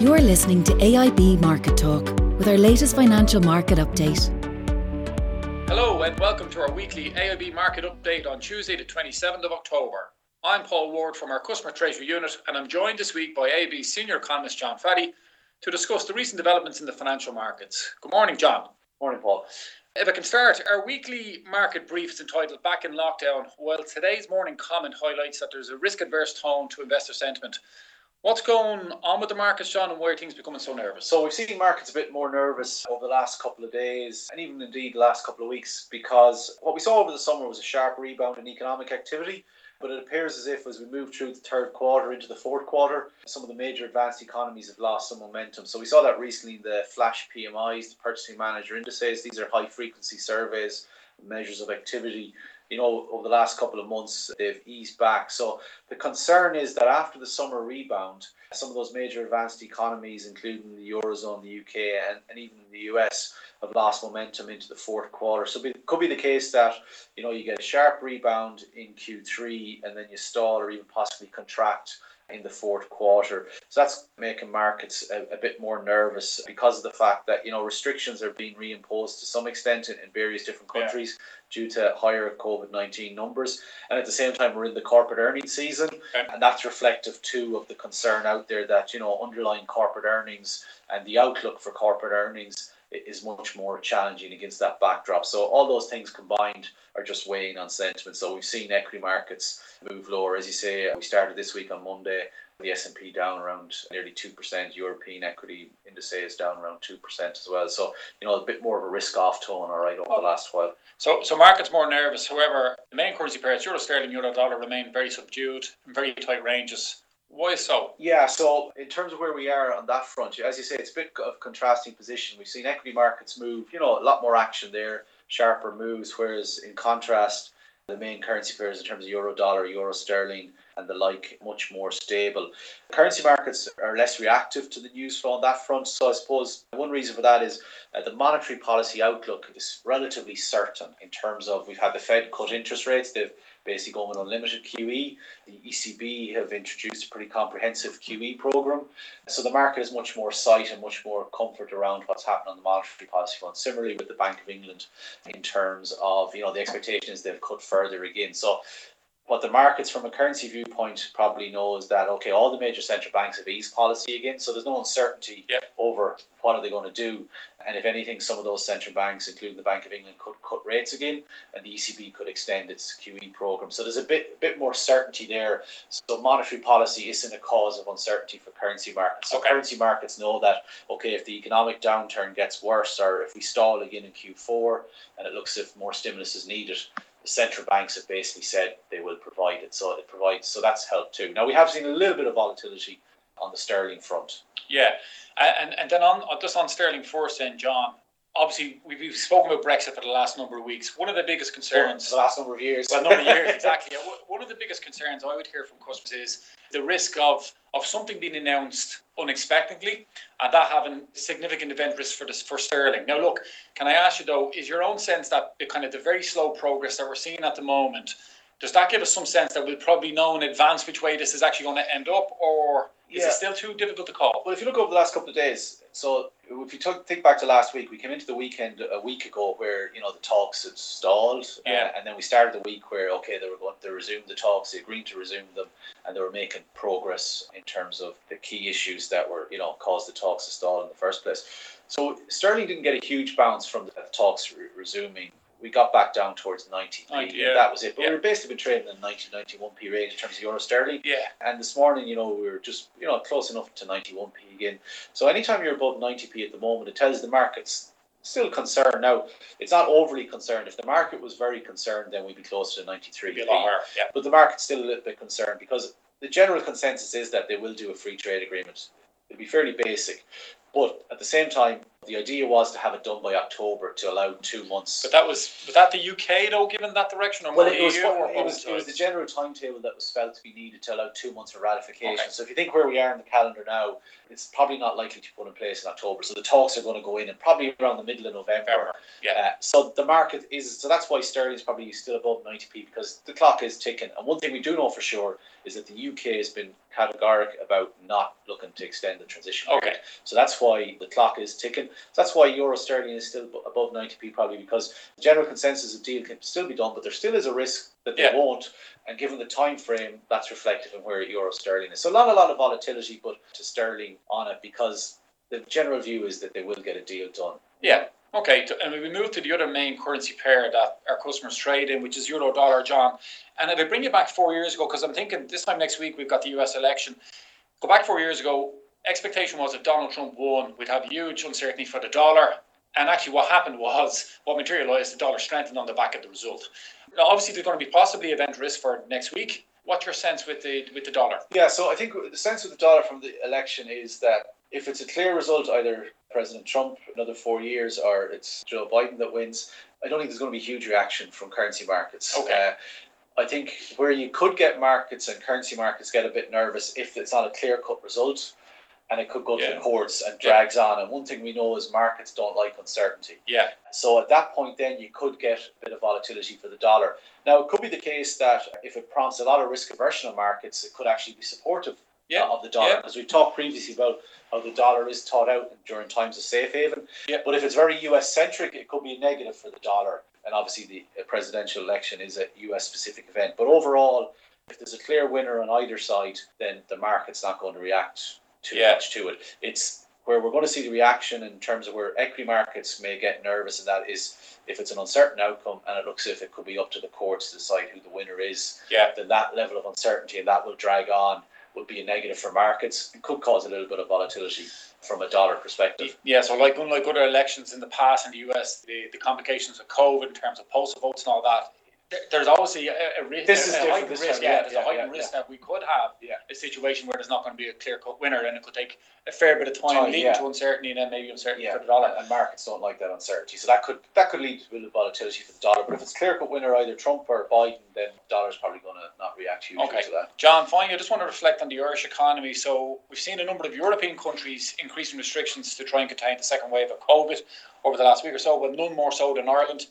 You're listening to AIB Market Talk with our latest financial market update. Hello and welcome to our weekly AIB market update on Tuesday, the 27th of October. I'm Paul Ward from our Customer Treasury Unit and I'm joined this week by AIB Senior Economist John Fahey to discuss the recent developments in the financial markets. Good morning, John. Morning, Paul. If I can start, our weekly market brief is entitled Back in Lockdown, while today's morning comment highlights that there's a risk adverse tone to investor sentiment. What's going on with the markets, John, and why are things becoming so nervous? So we've seen markets a bit more nervous over the last couple of days, and even indeed the last couple of weeks, because what we saw over the summer was a sharp rebound in economic activity. But it appears as if, as we move through the third quarter into the fourth quarter, some of the major advanced economies have lost some momentum. So we saw that recently in the flash PMIs, the Purchasing Manager Indices. These are high frequency surveys, measures of activity you know, over the last couple of months, they've eased back. So the concern is that after the summer rebound, some of those major advanced economies, including the Eurozone, the UK, and, and even the US, have lost momentum into the fourth quarter. So it could be the case that, you know, you get a sharp rebound in Q3 and then you stall or even possibly contract in the fourth quarter. So that's making markets a, a, bit more nervous because of the fact that you know restrictions are being reimposed to some extent in, in various different countries yeah. due to higher COVID nineteen numbers, and at the same time we're in the corporate earnings season, okay. and that's reflective too of the concern out there that you know underlying corporate earnings and the outlook for corporate earnings is much more challenging against that backdrop. So all those things combined are just weighing on sentiment. So we've seen equity markets move lower, as you say. We started this week on Monday. The S&P down around nearly 2%. European equity indices down around 2% as well. So, you know, a bit more of a risk-off tone, all right, over the last while. So, so markets more nervous. However, the main currency pairs, euro sterling, euro dollar, remain very subdued in very tight ranges. Why so? Yeah, so in terms of where we are on that front, as you say, it's a bit of contrasting position. We've seen equity markets move, you know, a lot more action there, sharper moves, whereas in contrast, the main currency pairs in terms of euro dollar, euro sterling, and the like, much more stable. Currency markets are less reactive to the news flow on that front. So I suppose one reason for that is uh, the monetary policy outlook is relatively certain in terms of we've had the Fed cut interest rates. They've basically going with unlimited QE. The ECB have introduced a pretty comprehensive QE program. So the market is much more sight and much more comfort around what's happening on the monetary policy front. Similarly with the Bank of England in terms of, you know, the expectation is they've cut further again. So what the markets from a currency viewpoint probably know is that okay all the major central banks have eased policy again so there's no uncertainty yep. over what are they going to do and if anything some of those central banks including the bank of england could cut rates again and the ecb could extend its qe program so there's a bit bit more certainty there so monetary policy isn't a cause of uncertainty for currency markets so okay. currency markets know that okay if the economic downturn gets worse or if we stall again in q4 and it looks as if more stimulus is needed the central banks have basically said they will provide it. So it provides. So that's helped too. Now we have seen a little bit of volatility on the sterling front. Yeah, and and then on just on sterling first, then John. Obviously, we've, spoken about Brexit for the last number of weeks. One of the biggest concerns, for the last number of years, well, number of years exactly. One of the biggest concerns I would hear from customers is the risk of of something being announced unexpectedly and that having significant event risk for this for sterling. Now, look, can I ask you though, is your own sense that the kind of the very slow progress that we're seeing at the moment, does that give us some sense that we'll probably know in advance which way this is actually going to end up, or is yeah. it still too difficult to call? Well, if you look over the last couple of days, so if you took, think back to last week, we came into the weekend a week ago where you know the talks had stalled, uh, yeah. Uh, and then we started the week where okay they were going to resume the talks, they agreed to resume them, and they were making progress in terms of the key issues that were you know caused the talks to stall in the first place. So sterling didn't get a huge bounce from the talks re- resuming we got back down towards 90p. yeah. That was it. But yeah. we were basically been trading in 90, 91p range in terms of euro sterling. Yeah. And this morning, you know, we were just, you know, close enough to 91p again. So anytime you're above 90p at the moment, it tells the market's still concerned. Now, it's not overly concerned. If the market was very concerned, then we'd be close to 93p. Yeah. But the market's still a little bit concerned because the general consensus is that they will do a free trade agreement. It'll be fairly basic. But at the same time, The idea was to have it done by October to allow two months. But that was was that the UK though, given that direction, or well, it was, or it, was, it was the general timetable that was felt to be needed to allow two months of ratification. Okay. So if you think where we are in the calendar now, it's probably not likely to put in place in October. So the talks are going to go in and probably around the middle of November. November, yeah. Uh, so the market is so that's why sterling is probably still above 90p because the clock is ticking. And one thing we do know for sure is that the UK has been categoric about not looking to extend the transition period. Okay. So that's why the clock is ticking. So that's why euro sterling is still above 90p probably because the general consensus of deal can still be done, but there still is a risk that they Yeah. won't. And given the time frame, that's reflective in where euro sterling is. So not a lot of volatility, but to sterling on it because the general view is that they will get a deal done. Yeah. Okay. And we move to the other main currency pair that our customers trade in, which is euro dollar, John. And if I bring you back four years ago, because I'm thinking this time next week we've got the US election. Go back four years ago, expectation was that Donald Trump won. We'd have huge uncertainty for the dollar. And actually, what happened was what materialized the dollar strengthened on the back of the result. Now, obviously, there's going to be possibly event risk for next week. What's your sense with the with the dollar? Yeah, so I think the sense of the dollar from the election is that if it's a clear result, either President Trump another four years or it's Joe Biden that wins, I don't think there's going to be huge reaction from currency markets. Okay. Uh, I think where you could get markets and currency markets get a bit nervous if it's not a clear cut result and it could go to Yeah. the courts and Yeah. drags on. And one thing we know is markets don't like uncertainty. Yeah. So at that point, then you could get a bit of volatility for the dollar. Now, it could be the case that if it prompts a lot of risk aversion on markets, it could actually be supportive Yeah. of the dollar Yeah. because we've talked previously about how the dollar is taught out during times of safe haven. Yeah. But if it's very US centric, it could be a negative for the dollar. And obviously, the uh, presidential election is a US specific event. But overall, if there's a clear winner on either side, then the market's not going to react too Yeah. much to it. It's where we're going to see the reaction in terms of where equity markets may get nervous, and that is if it's an uncertain outcome and it looks as if it could be up to the courts to decide who the winner is, Yeah. then that level of uncertainty and that will drag on would be a negative for markets and could cause a little bit of volatility from a dollar perspective. Yeah, so like unlike other elections in the past in the US, the, the complications of COVID in terms of postal votes and all that, there's obviously a, a risk. This is a different heightened this risk. time, Yeah, yeah, there's yeah, a heightened risk that we could have a situation where there's not going to be a clear cut winner, and it could take a fair bit of time, Time, leading to uncertainty and then maybe uncertainty for the dollar. and markets don't like that uncertainty, so that could that could lead to a bit of volatility for the dollar. But if it's clear cut winner either Trump or Biden, then the dollar's probably going to not react hugely Okay. to that. John, finally, I just want to reflect on the Irish economy. So we've seen a number of European countries increasing restrictions to try and contain the second wave of COVID over the last week or so, but none more so than Ireland.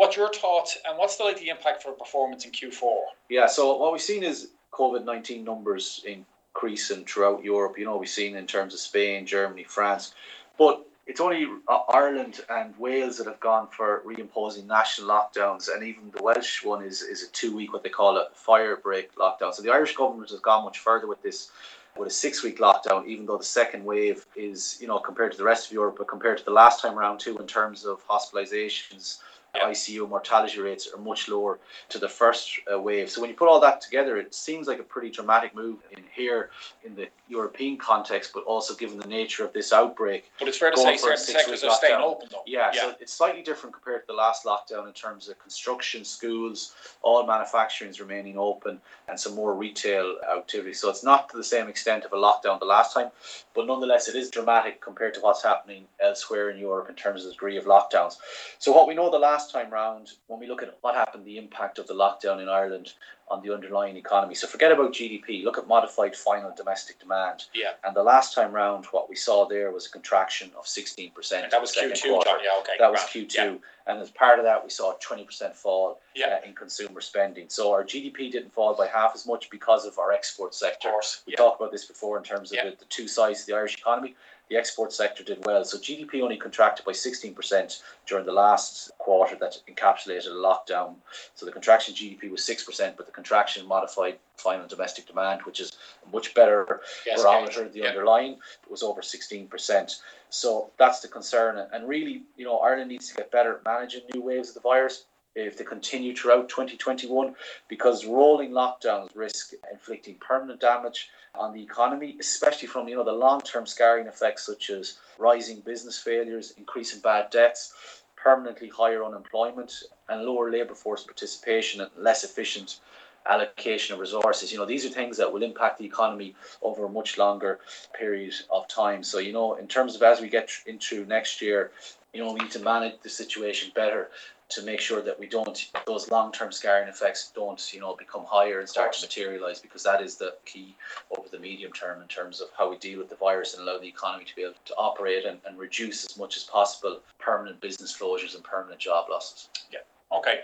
What's your thoughts, and what's the likely impact for performance in Q4? Yeah, so what we've seen is COVID 19 numbers increasing throughout Europe. You know, we've seen in terms of Spain, Germany, France. But it's only uh, Ireland and Wales that have gone for reimposing national lockdowns, and even the Welsh one is, is a two week, what they call a fire break lockdown. So the Irish government has gone much further with this. With a six week lockdown, even though the second wave is, you know, compared to the rest of Europe, but compared to the last time around too, in terms of hospitalizations, Yeah. ICU mortality rates are much lower to the first uh, wave. So when you put all that together, it seems like a pretty dramatic move in here in the European context, but also given the nature of this outbreak. But it's fair to say certain sectors are staying open, though. Yeah, yeah. so it's slightly different compared to the last lockdown in terms of construction, schools, all manufacturing is remaining open, and some more retail activity. So it's not to the same extent of a lockdown the last time, but nonetheless, it is dramatic compared to what's happening elsewhere in Europe in terms of the degree of lockdowns. So what we know the last time round, when we look at what happened, the impact of the lockdown in Ireland on the underlying economy. So forget about GDP. Look at modified final domestic demand. Yeah. And the last time round, what we saw there was a contraction of sixteen percent. that was Q2, John. Yeah, okay. That was. Q2, Yeah. and as part of that, we saw a twenty percent fall Yeah. uh, in consumer spending. So our GDP didn't fall by half as much because of our export sector. Of course. We Yeah. talked about this before in terms of the, the two sides of the Irish economy. The export sector did well. So GDP only contracted by 16% during the last quarter that encapsulated a lockdown. So the contraction GDP was 6%, but the contraction modified final domestic demand, which is a much better Yes, barometer, the yeah. underlying, was over 16%. So that's the concern. And really, you know, Ireland needs to get better at managing new waves of the virus if they continue throughout 2021 because rolling lockdowns risk inflicting permanent damage on the economy especially from you know the long-term scarring effects such as rising business failures increasing bad debts permanently higher unemployment and lower labour force participation and less efficient allocation of resources. You know, these are things that will impact the economy over a much longer period of time. So, you know, in terms of as we get into next year, you know, we need to manage the situation better to make sure that we don't those long term scarring effects don't you know become higher and start to materialize because that is the key over the medium term in terms of how we deal with the virus and allow the economy to be able to operate and, and reduce as much as possible permanent business closures and permanent job losses. Yeah. Okay.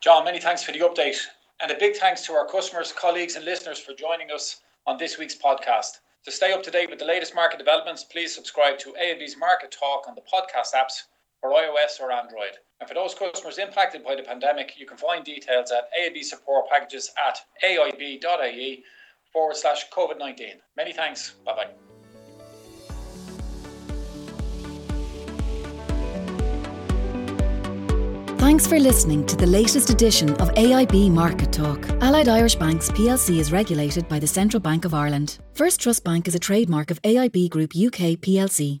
John, many thanks for the update. And a big thanks to our customers, colleagues, and listeners for joining us on this week's podcast. To stay up to date with the latest market developments, please subscribe to AIB's Market Talk on the podcast apps for iOS or Android. And for those customers impacted by the pandemic, you can find details at AIB support packages at aib.ie forward slash COVID 19. Many thanks. Bye bye. Thanks for listening to the latest edition of AIB Market Talk. Allied Irish Banks plc is regulated by the Central Bank of Ireland. First Trust Bank is a trademark of AIB Group UK plc